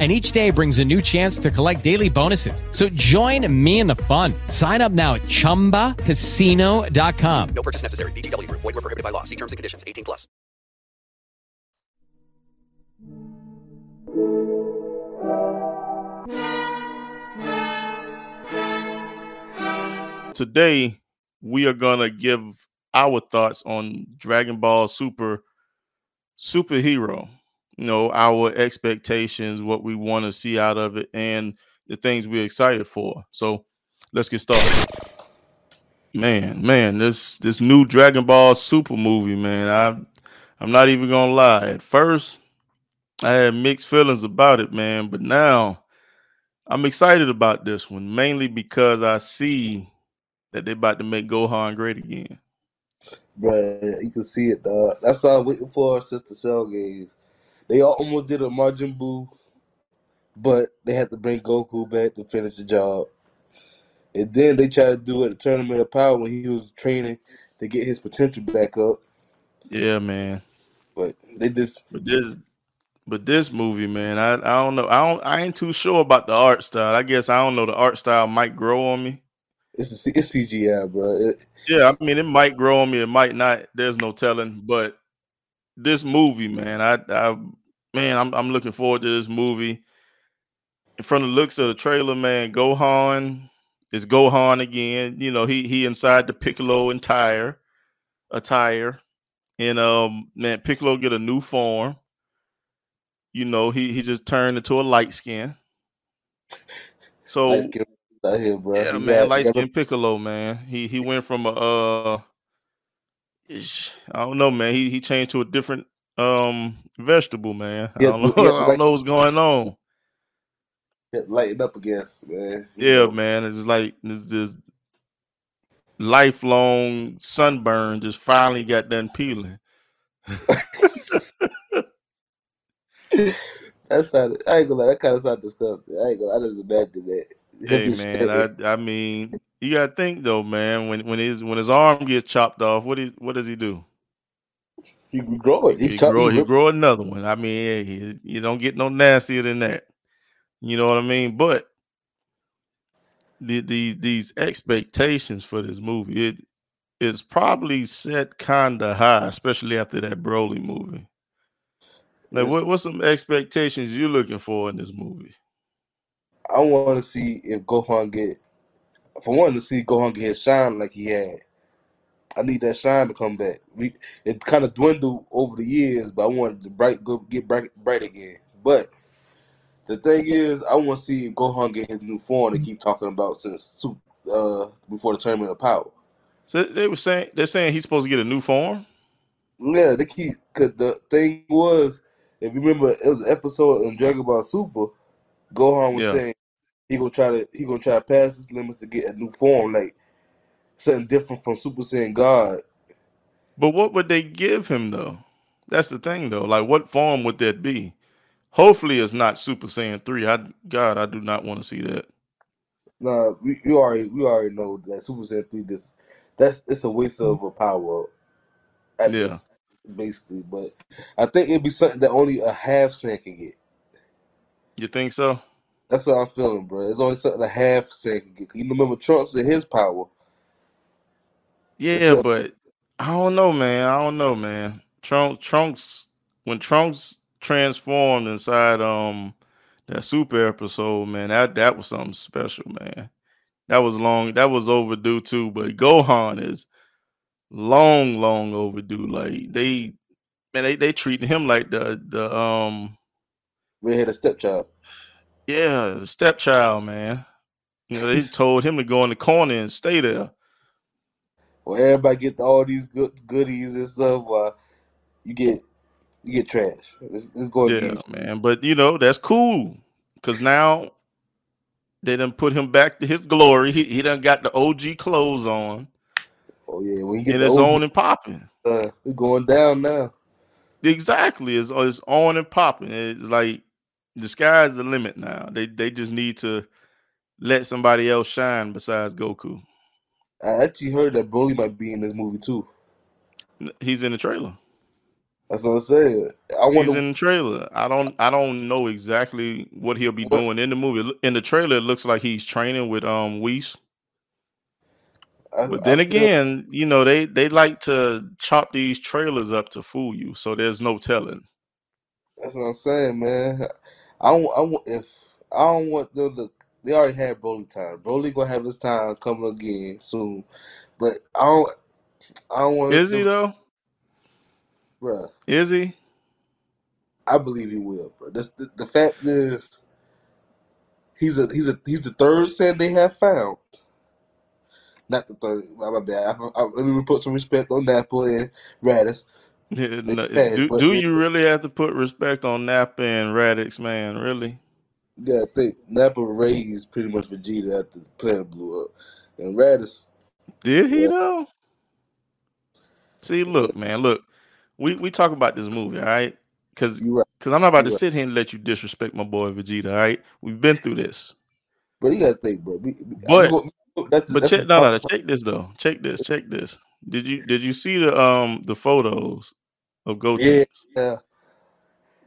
And each day brings a new chance to collect daily bonuses. So join me in the fun. Sign up now at chumbacasino.com. No purchase necessary. VGW Group. Void were prohibited by law. See terms and conditions. 18 plus. Today, we are gonna give our thoughts on Dragon Ball Super superhero. You know, our expectations, what we want to see out of it, and the things we're excited for. So let's get started. Man, man, this this new Dragon Ball Super movie, man. I I'm not even gonna lie. At first, I had mixed feelings about it, man, but now I'm excited about this one, mainly because I see that they're about to make Gohan great again. Bruh, you can see it, dog. That's all I'm waiting for since the Cell games. They almost did a Majin Buu, but they had to bring Goku back to finish the job. And then they tried to do it at the Tournament of Power when he was training to get his potential back up. Yeah, man. But they just But this but this movie, man, I, I don't know. I don't I ain't too sure about the art style. I guess I don't know the art style might grow on me. it's a, it's CGI, bro. It, Yeah, I mean it might grow on me, it might not. There's no telling. But this movie, man, I I man, I'm I'm looking forward to this movie. From the looks of the trailer, man, Gohan is Gohan again. You know, he he inside the Piccolo entire attire. And um man, Piccolo get a new form. You know, he he just turned into a light skin. So light skin out here, bro. yeah, man, light skin Piccolo, man. He he went from a uh, I don't know, man. He he changed to a different um vegetable, man. I don't know. yeah, I don't know what's going on. lighting up against, man. Yeah, man. It's like this this lifelong sunburn just finally got done peeling. That sounded, I ain't gonna lie, that kind of sounded disgusting. I ain't gonna, I just imagine that. Hey man. I I mean, you gotta think though, man. When when his when his arm gets chopped off, what is what does he do? he grow it. He, He grow he grow another one. I mean, he, you don't get no nastier than that. You know what I mean? But the, the these expectations for this movie, it is probably set kind of high, especially after that Broly movie. Like, what what's some expectations you looking for in this movie? I want to see if Gohan get, for one, to see Gohan get his shine like he had. I need that shine to come back. We, it kind of dwindled over the years, but I wanted to bright go get bright, bright again. But the thing is, I want to see if Gohan get his new form they keep talking about since uh before the tournament of power. So they were saying they're saying he's supposed to get a new form. Yeah, they keep cause the thing was, if you remember, it was an episode in Dragon Ball Super. Gohan was Yeah. saying he gonna try to he gonna try to pass his limits to get a new form, like something different from Super Saiyan God. But what would they give him though? That's the thing though. Like, what form would that be? Hopefully, it's not Super Saiyan three. I God, I do not want to see that. Nah, we, we already we already know that Super Saiyan three this that's it's a waste of a power up. Yeah. this- basically. But I think it'd be something that only a half Saiyan can get. You think so? That's how I'm feeling, bro. It's only something a half second. You remember Trunks and his power. Yeah, but I don't know, man. I don't know, man. Trunks, Trunks, when Trunks transformed inside um that super episode, man, that that was something special, man. That was long. That was overdue too. But Gohan is long, long overdue. Like they, man, they they treating him like the the um Redheaded stepchild. yeah the stepchild, man. You know, they told him to go in the corner and stay there. Well, everybody get all these good goodies and stuff. While you get you get trash. It's, it's going to Yeah, man. But you know, that's cool. Cause now they done put him back to his glory. He he done got the OG clothes on Oh yeah, when you get and it's OG, on and popping. uh, we going down now. Exactly, it's, it's on and popping. It's like the sky's the limit now. They they just need to let somebody else shine besides Goku. I actually heard that Broly might be in this movie too. He's in the trailer. That's what I'm saying. I He's wonder. in the trailer. I don't I don't know exactly what he'll be What- doing in the movie. In the trailer, it looks like he's training with um Whis. I, But then I again, you know, they they like to chop these trailers up to fool you, so there's no telling. that's what I'm saying, man. I don't. I want if I don't want them to. They already had Broly time. Broly gonna have his time coming again soon. But I don't. I don't want. Is he them- though? Bruh, Is he? I believe he will, bro. This, the, the fact is, he's a he's a he's the third Saiyan they have found. Not the third. My, my bad. I, I, let me put some respect on Nappa and Raditz. Yeah, no, do do you really have to put respect on Nappa and Raditz, man? Really? Yeah, I think Nappa raised pretty much Vegeta after the planet blew up, and Raditz. Did he Yeah. though? See, look, man, look. We we talk about this movie, all right? Because right, because I'm not about to You're right. sit here and let you disrespect my boy Vegeta, all right? We've been through this. but you gotta think, bro. We, we- But- that's, But that's check no, no, check this though. Check this, check this. Did you did you see the um the photos of Gotenks? Yeah,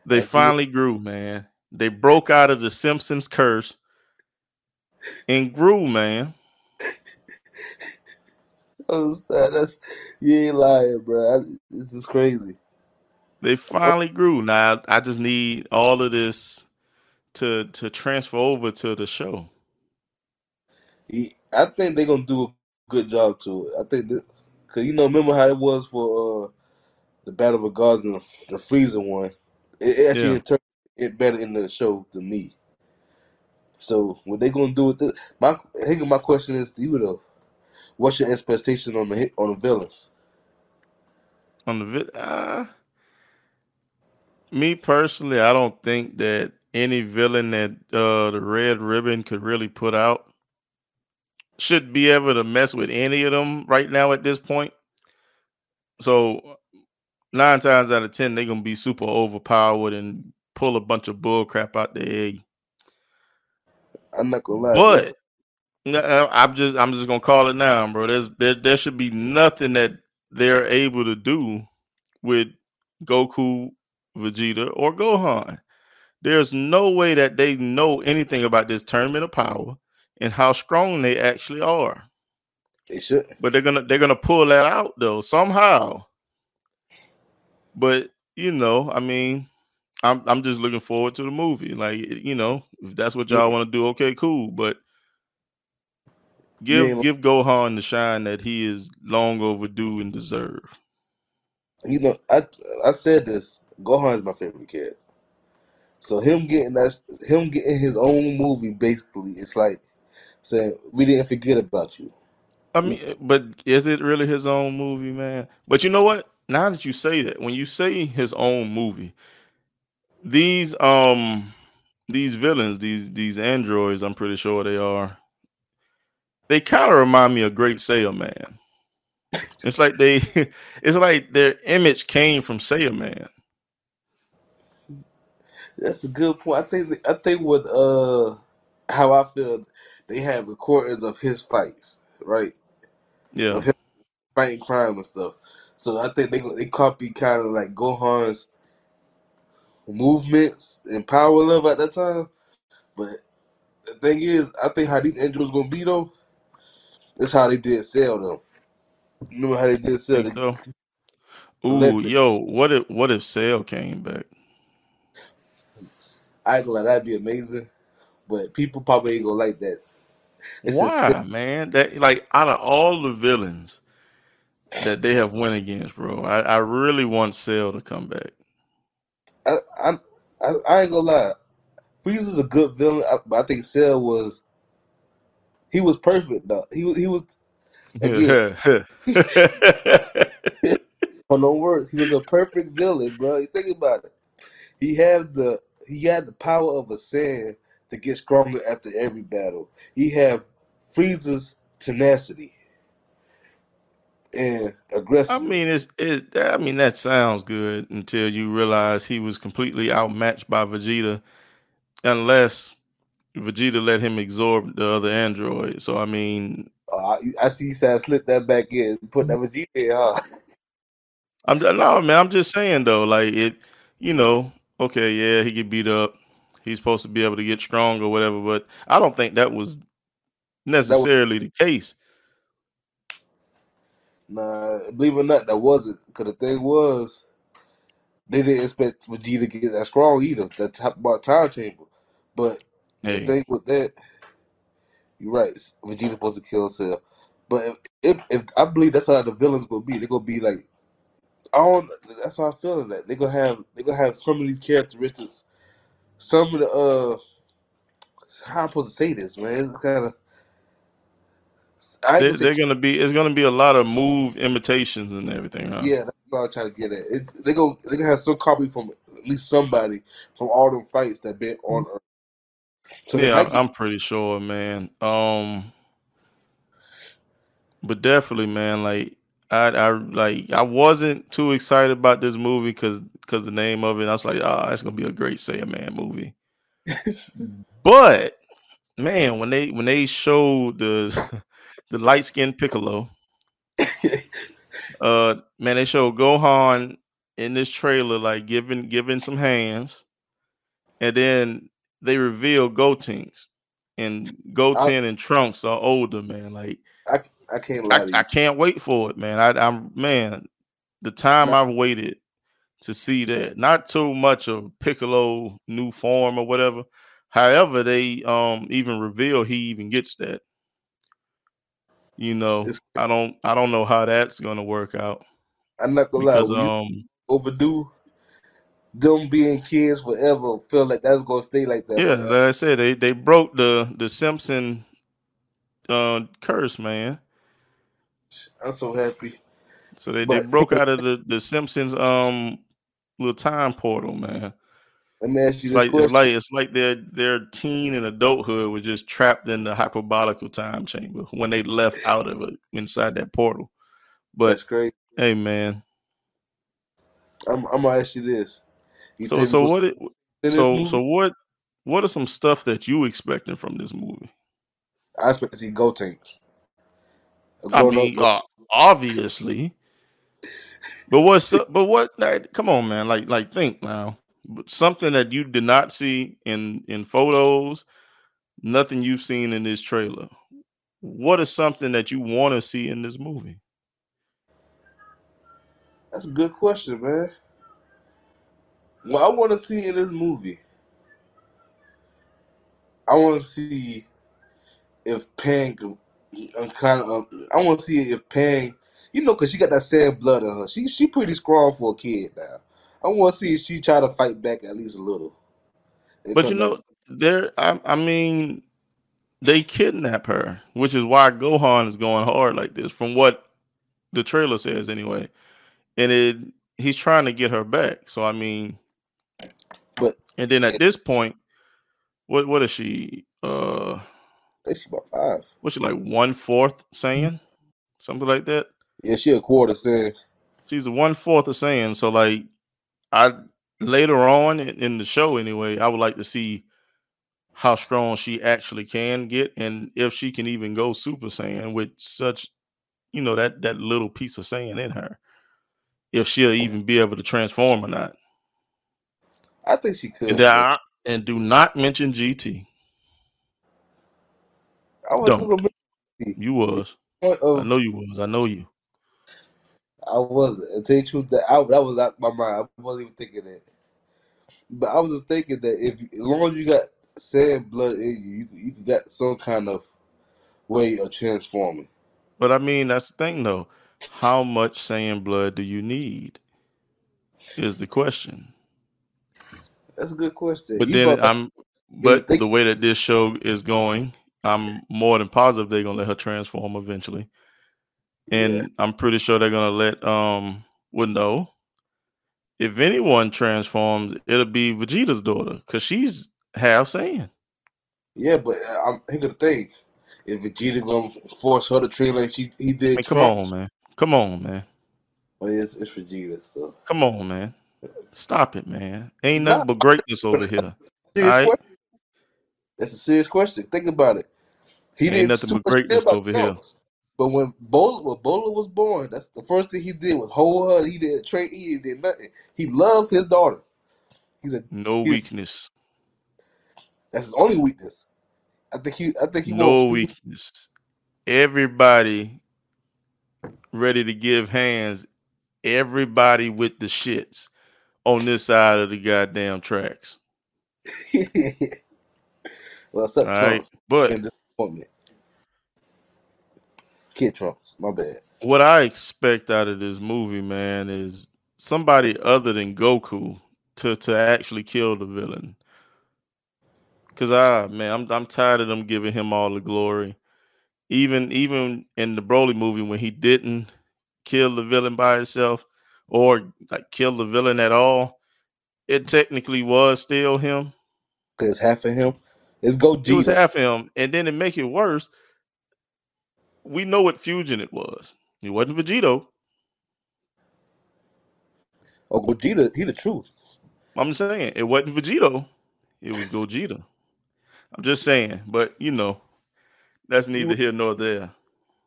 They did. finally grew, man. They broke out of the Simpsons curse and grew, man. oh, that- that's you ain't lying, bro. I, this is crazy. They finally grew. Now I just need all of this to to transfer over to the show. I think they're gonna do a good job to it. I think that, cause you know, remember how it was for uh, the Battle of and the, the Frieza one. It, it actually Yeah. turned it better in the show than me. So what they gonna do with this? My I think my question is to you though. What's your expectation on the hit on the villains? On the vid, uh, me personally, I don't think that any villain that uh the Red Ribbon could really put out should be able to mess with any of them right now at this point. So nine times out of ten, they're gonna be super overpowered and pull a bunch of bull crap out their egg. I'm not gonna lie. But no, I'm just I'm just gonna call it now, bro. There's there there should be nothing that they're able to do with Goku, Vegeta, or Gohan. There's no way that they know anything about this tournament of power and how strong they actually are. they should. But they're gonna they're gonna pull that out though somehow. But you know, I mean, I'm I'm just looking forward to the movie. Like you know, if that's what y'all want to do, okay, cool. But give give Gohan the shine that he is long overdue and deserve. You know, I I said this. Gohan is my favorite kid. So him getting that, him getting his own movie, basically, it's like saying we didn't forget about you. I mean, but is it really his own movie, man? But you know what? Now that you say that, when you say his own movie, these um these villains, these these androids, I'm pretty sure they are. They kind of remind me of Great Saiyaman. It's like they, it's like their image came from Saiyan Man. That's a good point. I think I think what uh how I feel they have recordings of his fights, right? Yeah, Of him fighting crime and stuff. So I think they they copy kind of like Gohan's movements and power level at that time. But the thing is, I think how these angels gonna be though, is how they did Cell though. Remember how they did think They- so. Ooh, yo, what if what if Cell came back? I ain't gonna lie, that'd be amazing. But people probably ain't gonna like that. It's just- Why, man? That like out of all the villains that they have went against, bro, I, I really want Cell to come back. I, I, I, I ain't gonna lie. Frieza's a good villain, I- but I think Cell was. He was perfect though. He was. He was. Again. No words. He was a perfect villain, bro. You think about it. He had the. He had the power of a Saiyan to get stronger after every battle. He have Frieza's tenacity. and aggressive. I mean, it's it. I mean, that sounds good until you realize he was completely outmatched by Vegeta, unless Vegeta let him absorb the other android. So I mean, Uh, I, I see you said slip that back in, put that Vegeta in, huh? I'm no man. I'm just saying though, like it. You know, okay, yeah, he get beat up. He's supposed to be able to get strong or whatever, but I don't think that was necessarily the case. Nah, believe it or not, that wasn't. Because the thing was, they didn't expect Vegeta to get that strong either. That top about time chamber. But the thing with that, you're right. Vegeta supposed to kill himself. But if, if, if I believe that's how the villains gonna be, they're gonna be like, I don't. That's how I'm feeling. That they're gonna have they're gonna have some of these characteristics. Some of the uh, how I'm supposed to say this, man? It's kind of. I ain't they, gonna say they're gonna be. It's gonna be a lot of move imitations and everything, huh? Yeah, that's what I'm trying to get at. It, they go, they gonna have some copy from at least somebody from all them fights that been on Earth. So they Yeah, might I- get, I'm pretty sure, man. Um, but definitely, man. Like I, I like I wasn't too excited about this movie because because the name of it. I was like, ah, it's gonna be a great Saiyaman movie. But man, when they when they showed the the light skinned Piccolo, uh, man, they showed Gohan in this trailer like giving giving some hands, and then they reveal Gotenks, and Goten and Trunks are older, man. Like I, I can't I. I can't wait for it, man. I, I'm man, the time I've waited to see that. Not too much of Piccolo new form or whatever. However, they um even reveal he even gets that. You know, I don't I don't know how that's gonna work out I'm not gonna because lie. Um overdo them being kids forever, feel like that's gonna stay like that. yeah, like I said, they they broke the the Simpson uh curse, man. I'm so happy. So they, they broke out of the the Simpsons um little time portal, man. Let me ask you It's like question. it's like it's like their their teen and adulthood was just trapped in the hyperbolical time chamber when they left out of it inside that portal. that's But great. hey, man. I'm, I'm gonna ask you this. You So so what it so so what what are some stuff that you expecting from this movie? I expect to see Gotenks. I mean, uh, obviously. But what's but what? Like, come on, man. Like like think now. Something that you did not see in in photos, nothing you've seen in this trailer. What is something that you want to see in this movie? That's a good question, man. What I want to see in this movie, I want to see if Pan, I'm kind of, I want to see if Pan, you know, cause she got that Saiyan blood in her. She she pretty strong for a kid now. I want to see if she try to fight back at least a little. But you know, there. I, I mean, they kidnap her, which is why Gohan is going hard like this, from what the trailer says anyway. And it he's trying to get her back. So I mean, But- and then at this point, what what is she? Uh, she about five. what's she like one fourth Saiyan something like that? Yeah, she a quarter Saiyan. She's a one fourth of Saiyan. So like, I later on in, in the show anyway, I would like to see how strong she actually can get, and if she can even go Super Saiyan with such, you know, that that little piece of Saiyan in her. If she'll even be able to transform or not. I think she could. And, I- and do not mention GT. I was don't. You was. a uh, I know you was. I know you. I wasn't. To tell you the truth, that I, that was out my mind. I wasn't even thinking that. But I was just thinking that if as long as you got Saiyan blood in you, you you got some kind of way of transforming. But I mean, that's the thing though. How much Saiyan blood do you need? Is the question. That's a good question. But You then I'm but the way that this show is going, I'm more than positive they're gonna let her transform eventually. And Yeah. I'm pretty sure they're gonna let um well no. If anyone transforms, it'll be Vegeta's daughter, because she's half Saiyan. yeah, but I'm think of the thing. If Vegeta gonna force her to train like she he did, come on, man. Come on, man. But it's it's Vegeta. So Come on, man. Stop it, man. Ain't nothing but greatness over here. question. That's a serious question. Think about it. He Ain't nothing but greatness over here. But when Bulla, when Bulla was born, that's the first thing he did was hold her. He didn't trade. He did nothing. He loved his daughter. He's a No he- weakness. that's his only weakness. I think he. I think he. No won't- weakness. Everybody ready to give hands. Everybody with the shits on this side of the goddamn tracks. well, except All right. But and disappointment. Kid Trunks. My bad. what I expect out of this movie, man, is somebody other than Goku to to actually kill the villain. Cause I man, I'm I'm tired of them giving him all the glory. Even even in the Broly movie when he didn't kill the villain by himself or like kill the villain at all, it technically was still him. Cause half of him is Gogeta. It was half him, and then to make it worse, we know what fusion it was. It wasn't Vegito. oh, Gogeta. He the truth. I'm saying it wasn't Vegito. It was Gogeta. I'm just saying, but you know, that's neither here nor there.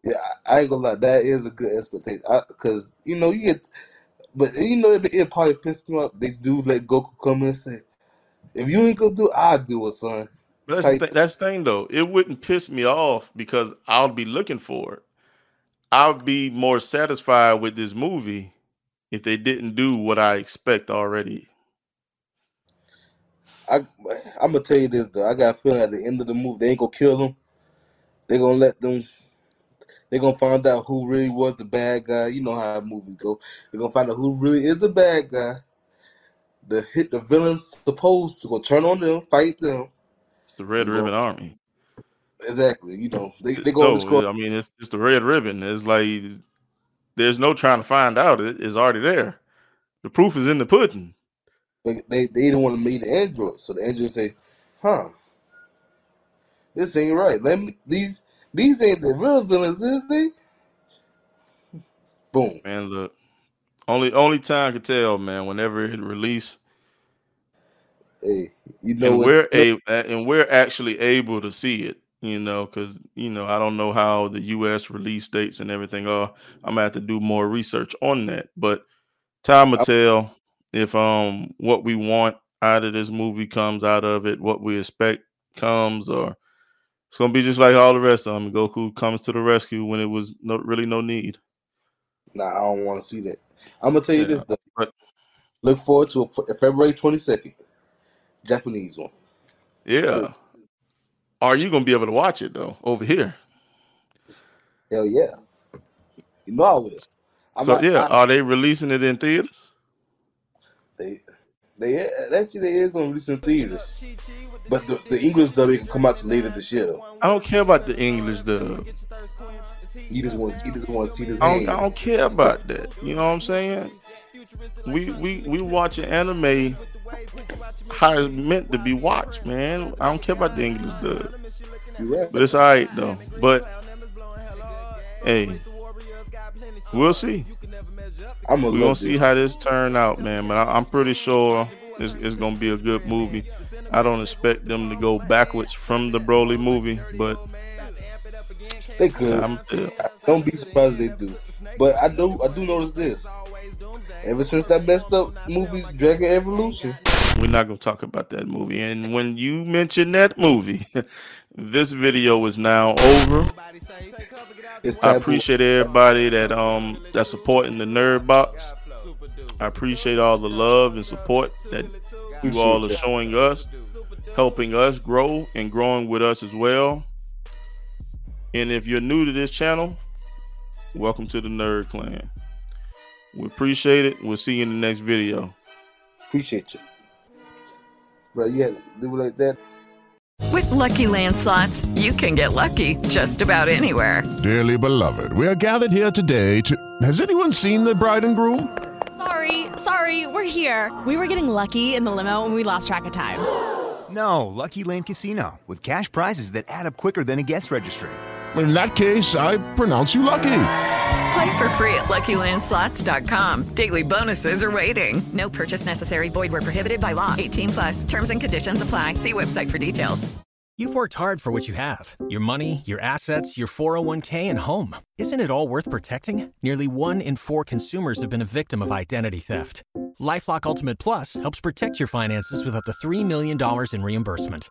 Yeah, I, ain't gonna lie. That is a good expectation. Because you know you get, but you know it, it probably pissed me off. They do let Goku come in and say, "If you ain't gonna do, it, I'll do it, son." That's Type- thi- that's the thing though. It wouldn't piss me off because I'll be looking for it. I'll be more satisfied with this movie if they didn't do what I expect already. I I'm gonna tell you this though. I got a feeling at the end of the movie they ain't gonna kill them. They gonna let them. They gonna find out who really was the bad guy. You know how movies go. They gonna find out who really is the bad guy. The hit the villains supposed to go turn on them, fight them. It's the Red Well, Ribbon Army. Exactly. You know they they gonna No. I mean it's it's the Red Ribbon. It's like there's no trying to find out. It- It's already there. The proof is in the pudding. They they, they didn't want to meet the android, so the android say, "Huh, this ain't right. Let me these these ain't the real villains, is they?" Boom. Man, look. Only only time could tell, man, whenever it release. Hey, you know and what? we're able and we're actually able to see it you know because you know i don't know how the us release dates and everything are i'm gonna have to do more research on that but time will tell if um what we want out of this movie comes out of it what we expect comes or it's gonna be just like all the rest of them goku comes to the rescue when it was no really no need Nah, I don't want to see that. I'm gonna tell you Yeah, this though. but- Look forward to a, Fe- February 22nd, Japanese one. yeah are you gonna be able to watch it though over here Hell yeah. You know I will. I'm so not- yeah I- are they releasing it in theaters They they actually they is gonna release in theaters, but the, the English dub it can come out to later this year though. I don't care about the English dub. You just want you just want to see this. I don't. I don't care about that. You know what I'm saying? We we we watch an anime how it's meant to be watched, man. I don't care about the English dub, right. but it's all right though. But hey, we'll see. I'm gonna We're gonna see how this turn out, man. But I'm pretty sure it's, it's gonna be a good movie. I don't expect them to go backwards from the Broly movie, but They could. Don't be surprised they do. But I do I do notice this. Ever since that messed up movie Dragon Evolution, we're not gonna talk about that movie. And when you mention that movie, this video is now over. I appreciate everybody that um that's supporting the Nerd Box. I appreciate all the love and support that you all are showing us, helping us grow and growing with us as well. And if you're new to this channel, welcome to the Nerd Clan. We appreciate it. We'll see you in the next video. appreciate you. Bro, you had to do it like that. With Lucky Land slots, you can get lucky just about anywhere. Dearly beloved, we are gathered here today to. Has anyone seen the bride and groom? Sorry, sorry, we're here. We were getting lucky in the limo and we lost track of time. No, Lucky Land Casino, with cash prizes that add up quicker than a guest registry. In that case, I pronounce you lucky. Play for free at LuckyLandSlots.com. Daily bonuses are waiting. No purchase necessary. Void were prohibited by law. 18 plus. Terms and conditions apply. See website for details. You've worked hard for what you have your money, your assets, your 401k, and home. Isn't it all worth protecting? Nearly one in four consumers have been a victim of identity theft. Lifelock Ultimate Plus helps protect your finances with up to $3 million in reimbursement.